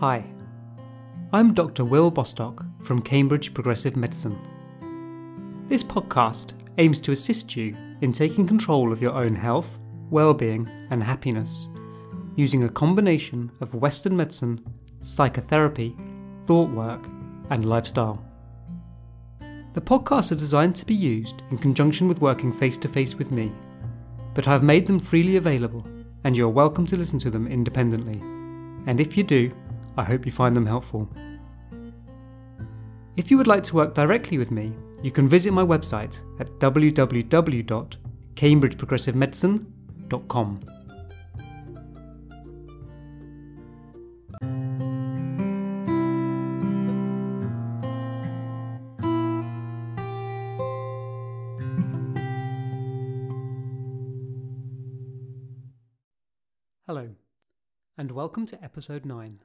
Hi, I'm Dr. Will Bostock from Cambridge Progressive Medicine. This podcast aims to assist you in taking control of your own health, well-being, and happiness using a combination of Western medicine, psychotherapy, thought work, and lifestyle. The podcasts are designed to be used in conjunction with working face to face with me, but I've made them freely available, and you're welcome to listen to them independently. And if you do, I hope you find them helpful. If you would like to work directly with me, you can visit my website at www.cambridgeprogressivemedicine.com. Hello, and welcome to episode 9.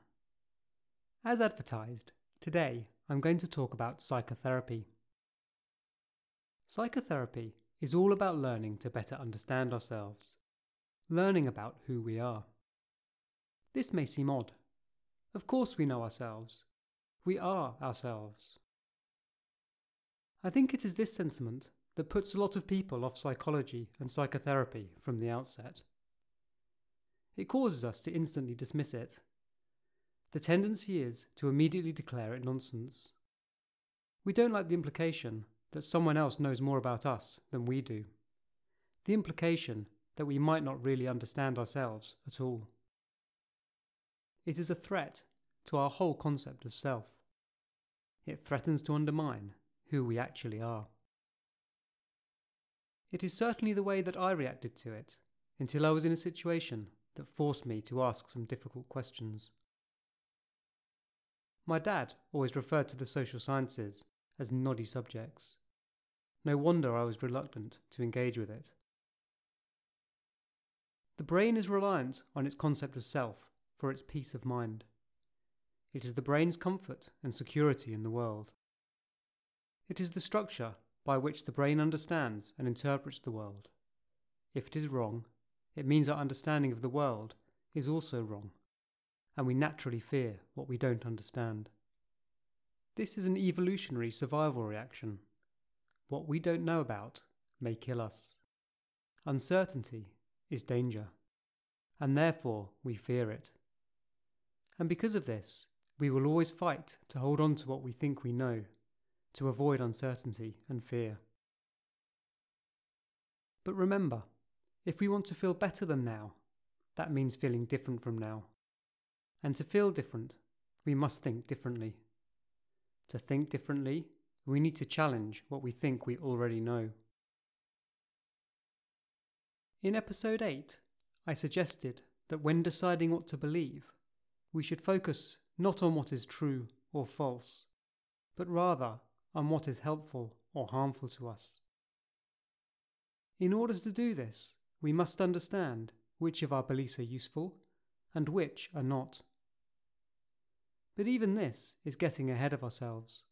As advertised, today I'm going to talk about psychotherapy. Psychotherapy is all about learning to better understand ourselves, learning about who we are. This may seem odd. Of course, we know ourselves. We are ourselves. I think it is this sentiment that puts a lot of people off psychology and psychotherapy from the outset. It causes us to instantly dismiss it. The tendency is to immediately declare it nonsense. We don't like the implication that someone else knows more about us than we do. The implication that we might not really understand ourselves at all. It is a threat to our whole concept of self. It threatens to undermine who we actually are. It is certainly the way that I reacted to it until I was in a situation that forced me to ask some difficult questions. My dad always referred to the social sciences as noddy subjects. No wonder I was reluctant to engage with it. The brain is reliant on its concept of self for its peace of mind. It is the brain's comfort and security in the world. It is the structure by which the brain understands and interprets the world. If it is wrong, it means our understanding of the world is also wrong, and we naturally fear what we don't understand. This is an evolutionary survival reaction. What we don't know about may kill us. Uncertainty is danger, and therefore we fear it. And because of this, we will always fight to hold on to what we think we know, to avoid uncertainty and fear. But remember, if we want to feel better than now, that means feeling different from now. And to feel different, we must think differently. To think differently, we need to challenge what we think we already know. In episode 8, I suggested that when deciding what to believe, we should focus not on what is true or false, but rather on what is helpful or harmful to us. In order to do this, we must understand which of our beliefs are useful and which are not. But even this is getting ahead of ourselves.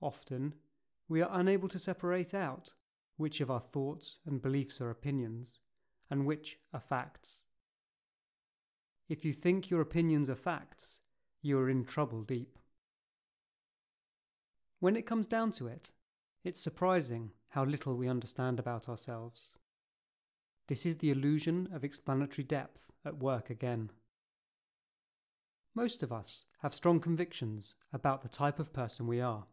Often, we are unable to separate out which of our thoughts and beliefs are opinions and which are facts. If you think your opinions are facts, you are in trouble deep. When it comes down to it, it's surprising how little we understand about ourselves. This is the illusion of explanatory depth at work again. Most of us have strong convictions about the type of person we are,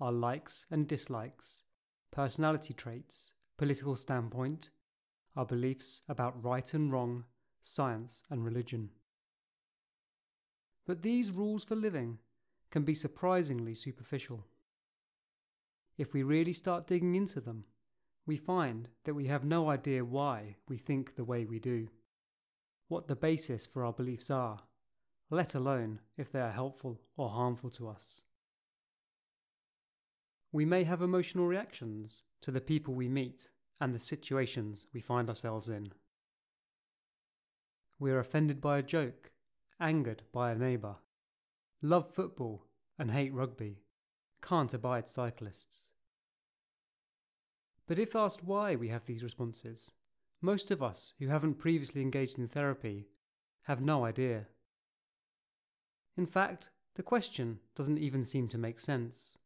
our likes and dislikes, personality traits, political standpoint, our beliefs about right and wrong, science and religion. But these rules for living can be surprisingly superficial. If we really start digging into them, we find that we have no idea why we think the way we do, what the basis for our beliefs are, let alone if they are helpful or harmful to us. We may have emotional reactions to the people we meet and the situations we find ourselves in. We are offended by a joke, angered by a neighbour, love football and hate rugby, can't abide cyclists. But if asked why we have these responses, most of us who haven't previously engaged in therapy have no idea. In fact, the question doesn't even seem to make sense.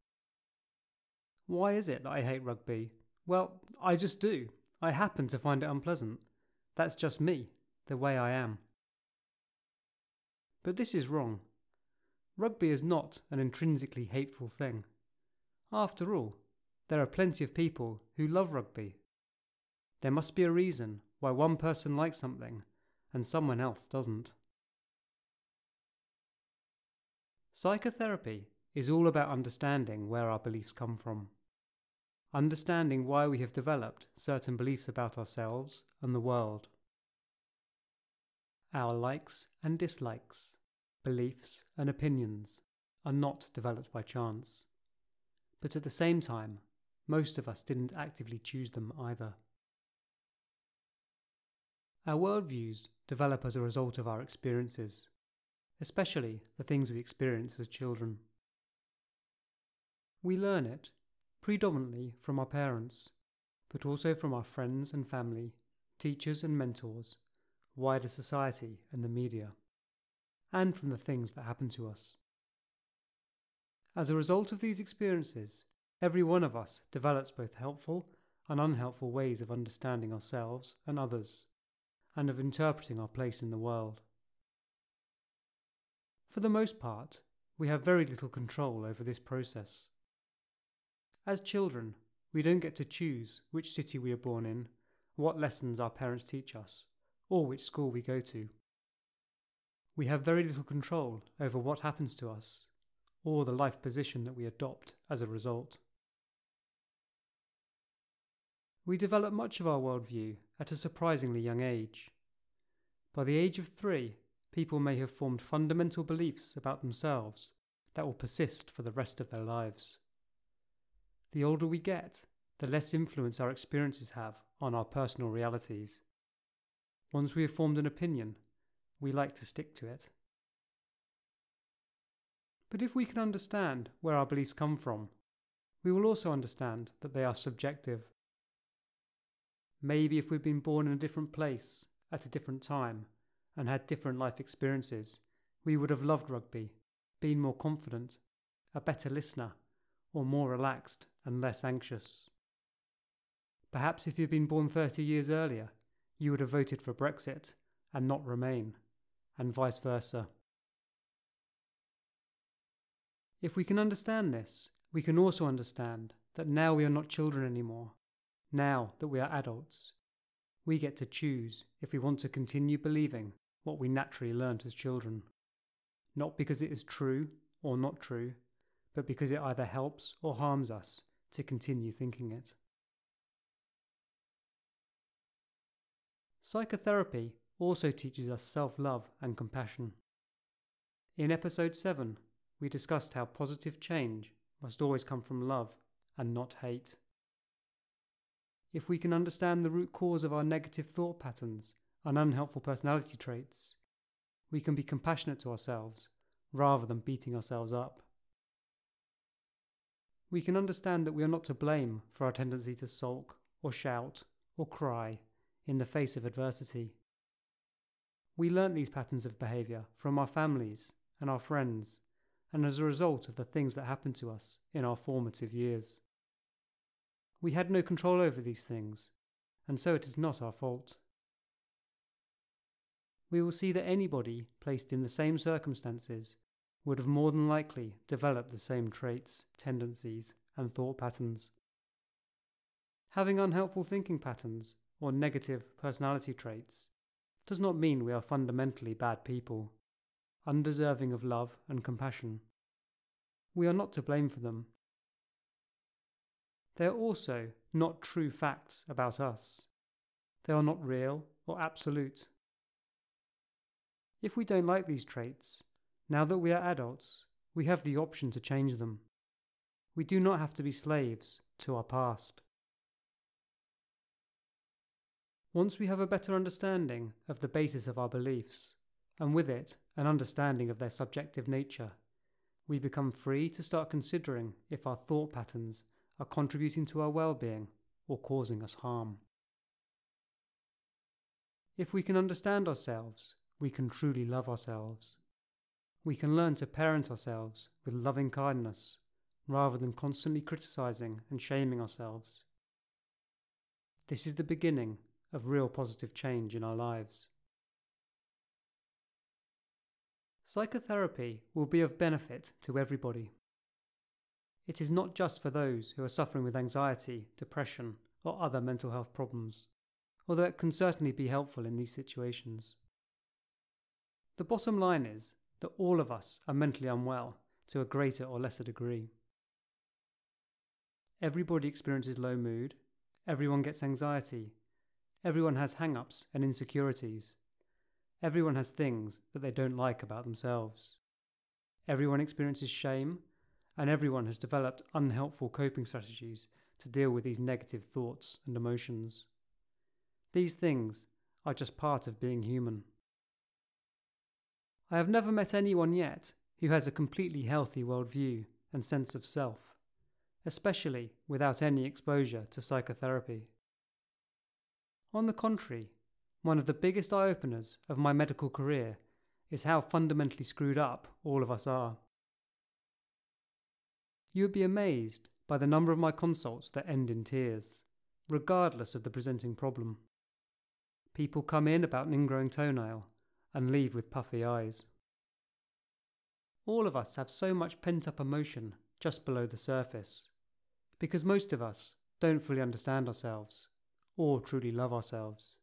Why is it that I hate rugby? Well, I just do. I happen to find it unpleasant. That's just me, the way I am. But this is wrong. Rugby is not an intrinsically hateful thing. After all, there are plenty of people who love rugby. There must be a reason why one person likes something and someone else doesn't. Psychotherapy is all about understanding where our beliefs come from, understanding why we have developed certain beliefs about ourselves and the world. Our likes and dislikes, beliefs and opinions are not developed by chance, but at the same time, most of us didn't actively choose them either. Our worldviews develop as a result of our experiences, especially the things we experience as children. We learn it predominantly from our parents, but also from our friends and family, teachers and mentors, wider society and the media, and from the things that happen to us. As a result of these experiences, every one of us develops both helpful and unhelpful ways of understanding ourselves and others and of interpreting our place in the world. For the most part, we have very little control over this process. As children, we don't get to choose which city we are born in, what lessons our parents teach us, or which school we go to. We have very little control over what happens to us, or the life position that we adopt as a result. We develop much of our worldview at a surprisingly young age. By the age of three, people may have formed fundamental beliefs about themselves that will persist for the rest of their lives. The older we get, the less influence our experiences have on our personal realities. Once we have formed an opinion, we like to stick to it. But if we can understand where our beliefs come from, we will also understand that they are subjective. Maybe if we'd been born in a different place at a different time and had different life experiences, we would have loved rugby, been more confident, a better listener, or more relaxed and less anxious. Perhaps if you'd been born 30 years earlier, you would have voted for Brexit and not Remain, and vice versa. If we can understand this, we can also understand that now we are not children anymore, now that we are adults, we get to choose if we want to continue believing what we naturally learnt as children. Not because it is true or not true, but because it either helps or harms us to continue thinking it. Psychotherapy also teaches us self love and compassion. In episode 7, we discussed how positive change must always come from love and not hate. If we can understand the root cause of our negative thought patterns and unhelpful personality traits, we can be compassionate to ourselves rather than beating ourselves up. We can understand that we are not to blame for our tendency to sulk or shout or cry in the face of adversity. We learnt these patterns of behaviour from our families and our friends, and as a result of the things that happened to us in our formative years. We had no control over these things, and so it is not our fault. We will see that anybody placed in the same circumstances would have more than likely developed the same traits, tendencies, and thought patterns. Having unhelpful thinking patterns or negative personality traits does not mean we are fundamentally bad people, undeserving of love and compassion. We are not to blame for them, they are also not true facts about us. They are not real or absolute. If we don't like these traits, now that we are adults, we have the option to change them. We do not have to be slaves to our past. Once we have a better understanding of the basis of our beliefs, and with it an understanding of their subjective nature, we become free to start considering if our thought patterns are contributing to our well being or causing us harm. If we can understand ourselves, we can truly love ourselves. we can learn to parent ourselves with loving kindness rather than constantly criticizing and shaming ourselves. This is the beginning of real positive change in our lives. Psychotherapy will be of benefit to everybody. It is not just for those who are suffering with anxiety, depression, or other mental health problems, although it can certainly be helpful in these situations. The bottom line is that all of us are mentally unwell to a greater or lesser degree. Everybody experiences low mood, everyone gets anxiety, everyone has hang ups and insecurities, everyone has things that they don't like about themselves. Everyone experiences shame, and everyone has developed unhelpful coping strategies to deal with these negative thoughts and emotions. These things are just part of being human. I have never met anyone yet who has a completely healthy worldview and sense of self especially without any exposure to psychotherapy. On the contrary, one of the biggest eye openers of my medical career is how fundamentally screwed up all of us are. You would be amazed by the number of my consults that end in tears, regardless of the presenting problem. People come in about an ingrowing toenail and leave with puffy eyes. All of us have so much pent up emotion just below the surface because most of us don't fully understand ourselves or truly love ourselves.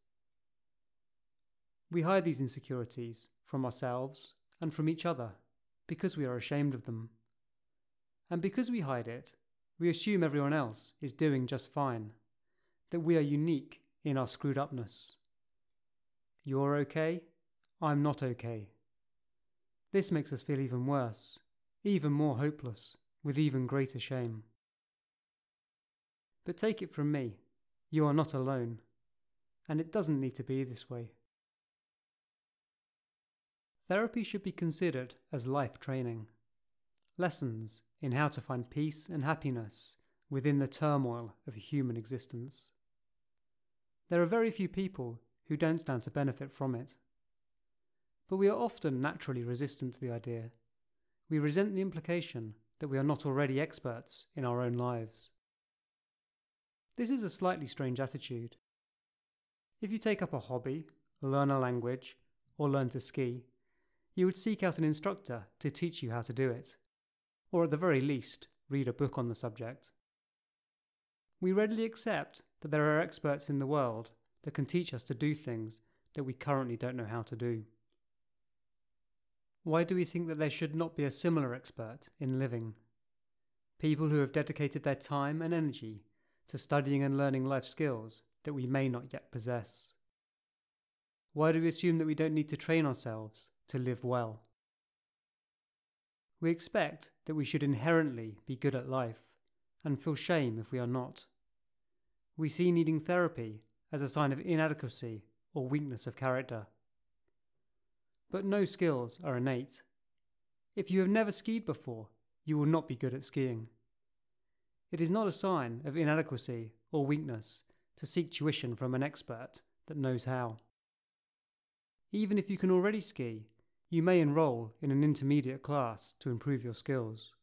We hide these insecurities from ourselves and from each other because we are ashamed of them. And because we hide it, we assume everyone else is doing just fine, that we are unique in our screwed upness. You're okay, I'm not okay. This makes us feel even worse, even more hopeless, with even greater shame. But take it from me, you are not alone, and it doesn't need to be this way. Therapy should be considered as life training, lessons in how to find peace and happiness within the turmoil of human existence. There are very few people who don't stand to benefit from it. But we are often naturally resistant to the idea. We resent the implication that we are not already experts in our own lives. This is a slightly strange attitude. If you take up a hobby, learn a language, or learn to ski, you would seek out an instructor to teach you how to do it, or at the very least, read a book on the subject. We readily accept that there are experts in the world that can teach us to do things that we currently don't know how to do. Why do we think that there should not be a similar expert in living? People who have dedicated their time and energy to studying and learning life skills that we may not yet possess? Why do we assume that we don't need to train ourselves to live well? We expect that we should inherently be good at life and feel shame if we are not. We see needing therapy as a sign of inadequacy or weakness of character. But no skills are innate. If you have never skied before, you will not be good at skiing. It is not a sign of inadequacy or weakness to seek tuition from an expert that knows how. Even if you can already ski, you may enroll in an intermediate class to improve your skills.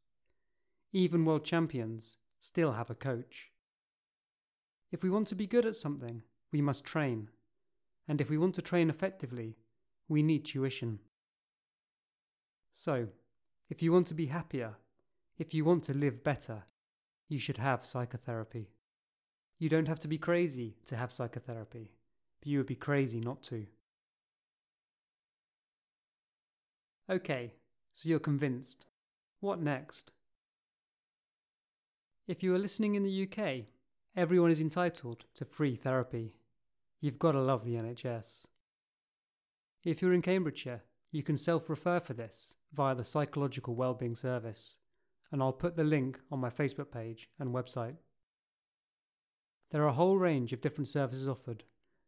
Even world champions still have a coach. If we want to be good at something, we must train. And if we want to train effectively, we need tuition. So, if you want to be happier, if you want to live better, you should have psychotherapy. You don't have to be crazy to have psychotherapy, but you would be crazy not to. Okay, so you're convinced. What next? If you are listening in the UK, everyone is entitled to free therapy. You've got to love the NHS. If you're in Cambridgeshire, you can self refer for this via the Psychological Wellbeing Service and I'll put the link on my Facebook page and website. There are a whole range of different services offered,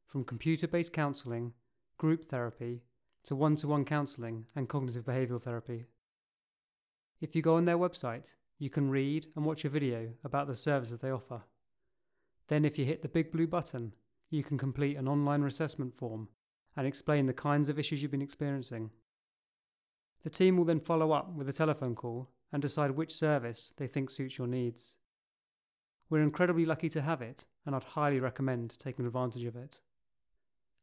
from computer based counselling, group therapy, to one to one counselling and cognitive behavioural therapy. If you go on their website, you can read and watch a video about the services they offer. Then, if you hit the big blue button, you can complete an online assessment form and explain the kinds of issues you've been experiencing. The team will then follow up with a telephone call and decide which service they think suits your needs. We're incredibly lucky to have it, and I'd highly recommend taking advantage of it.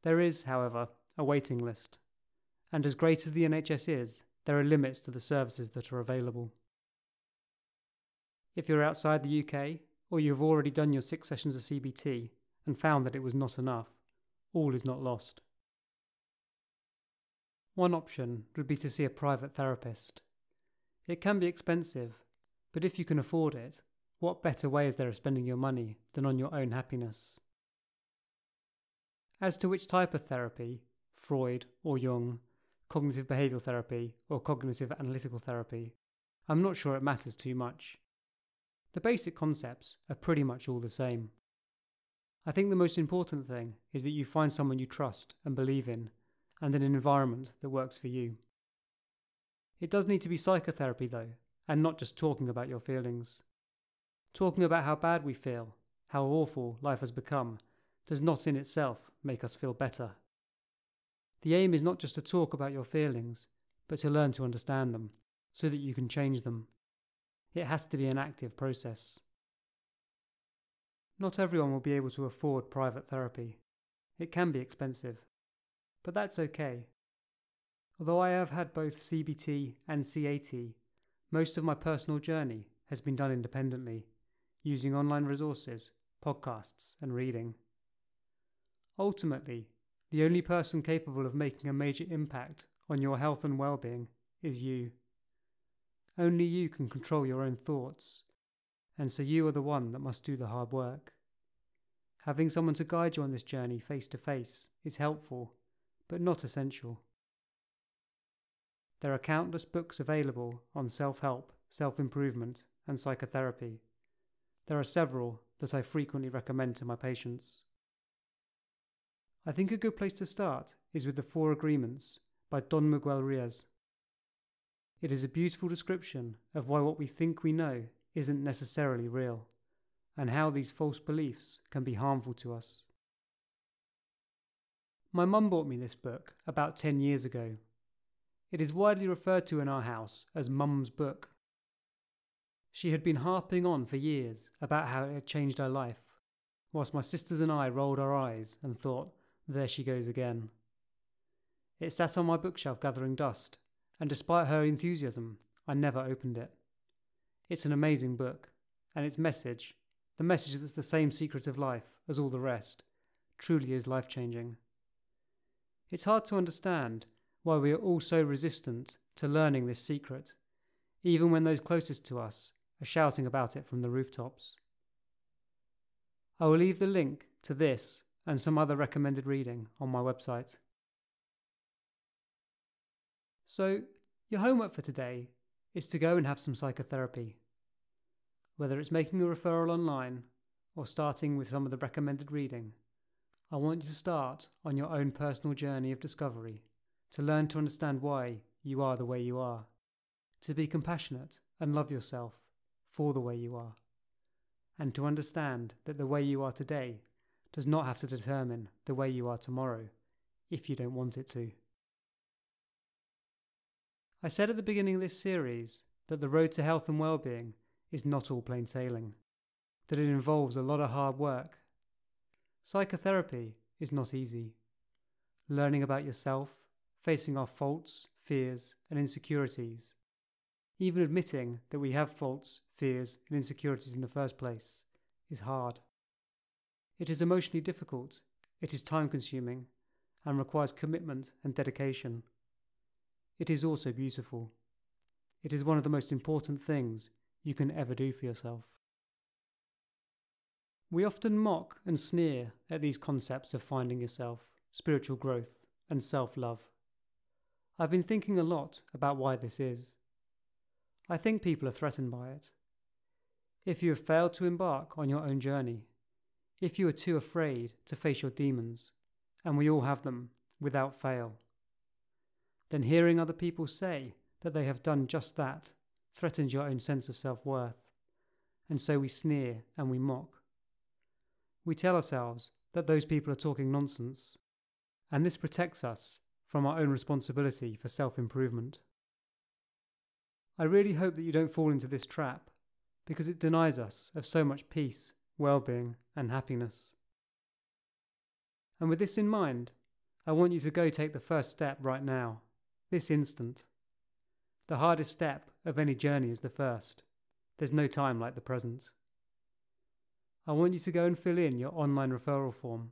There is, however, a waiting list, and as great as the NHS is, there are limits to the services that are available. If you're outside the UK, or you have already done your six sessions of CBT and found that it was not enough, all is not lost. One option would be to see a private therapist. It can be expensive, but if you can afford it, what better way is there of spending your money than on your own happiness? As to which type of therapy, Freud or Jung, cognitive behavioural therapy or cognitive analytical therapy, I'm not sure it matters too much. The basic concepts are pretty much all the same. I think the most important thing is that you find someone you trust and believe in, and an environment that works for you. It does need to be psychotherapy though, and not just talking about your feelings. Talking about how bad we feel, how awful life has become, does not in itself make us feel better. The aim is not just to talk about your feelings, but to learn to understand them, so that you can change them. It has to be an active process. Not everyone will be able to afford private therapy. It can be expensive. But that's okay. Although I have had both CBT and CAT, most of my personal journey has been done independently, using online resources, podcasts, and reading. Ultimately, the only person capable of making a major impact on your health and well-being is you. Only you can control your own thoughts, and so you are the one that must do the hard work. Having someone to guide you on this journey face to face is helpful, but not essential. There are countless books available on self help, self improvement, and psychotherapy. There are several that I frequently recommend to my patients. I think a good place to start is with The Four Agreements by Don Miguel Ruiz. It is a beautiful description of why what we think we know isn't necessarily real, and how these false beliefs can be harmful to us. My mum bought me this book about 10 years ago. It is widely referred to in our house as Mum's book. She had been harping on for years about how it had changed her life, whilst my sisters and I rolled our eyes and thought, there she goes again. It sat on my bookshelf gathering dust, and despite her enthusiasm, I never opened it. It's an amazing book, and its message, the message that's the same secret of life as all the rest, truly is life changing. It's hard to understand why we are all so resistant to learning this secret, even when those closest to us are shouting about it from the rooftops. I will leave the link to this and some other recommended reading on my website. So, your homework for today is to go and have some psychotherapy. Whether it's making a referral online or starting with some of the recommended reading, I want you to start on your own personal journey of discovery to learn to understand why you are the way you are, to be compassionate and love yourself for the way you are, and to understand that the way you are today does not have to determine the way you are tomorrow if you don't want it to. I said at the beginning of this series that the road to health and well-being is not all plain sailing, that it involves a lot of hard work. Psychotherapy is not easy. Learning about yourself, facing our faults, fears, and insecurities, even admitting that we have faults, fears, and insecurities in the first place, is hard. It is emotionally difficult, it is time consuming, and requires commitment and dedication. It is also beautiful. It is one of the most important things you can ever do for yourself. We often mock and sneer at these concepts of finding yourself, spiritual growth, and self love. I've been thinking a lot about why this is. I think people are threatened by it. If you have failed to embark on your own journey, if you are too afraid to face your demons, and we all have them without fail, then hearing other people say that they have done just that threatens your own sense of self worth. And so we sneer and we mock. We tell ourselves that those people are talking nonsense, and this protects us from our own responsibility for self improvement. I really hope that you don't fall into this trap because it denies us of so much peace, well being, and happiness. And with this in mind, I want you to go take the first step right now, this instant. The hardest step of any journey is the first. There's no time like the present. I want you to go and fill in your online referral form.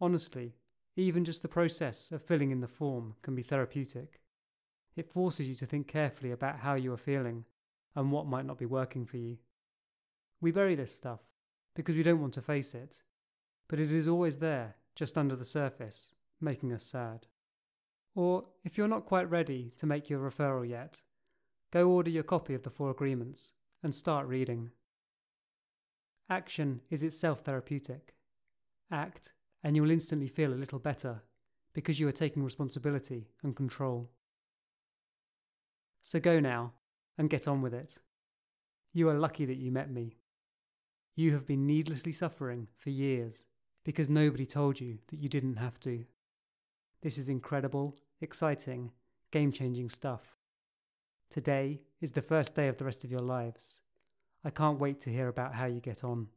Honestly, even just the process of filling in the form can be therapeutic. It forces you to think carefully about how you are feeling and what might not be working for you. We bury this stuff because we don't want to face it, but it is always there, just under the surface, making us sad. Or, if you're not quite ready to make your referral yet, go order your copy of the Four Agreements and start reading. Action is itself therapeutic. Act, and you'll instantly feel a little better because you are taking responsibility and control. So go now and get on with it. You are lucky that you met me. You have been needlessly suffering for years because nobody told you that you didn't have to. This is incredible, exciting, game changing stuff. Today is the first day of the rest of your lives. I can't wait to hear about how you get on.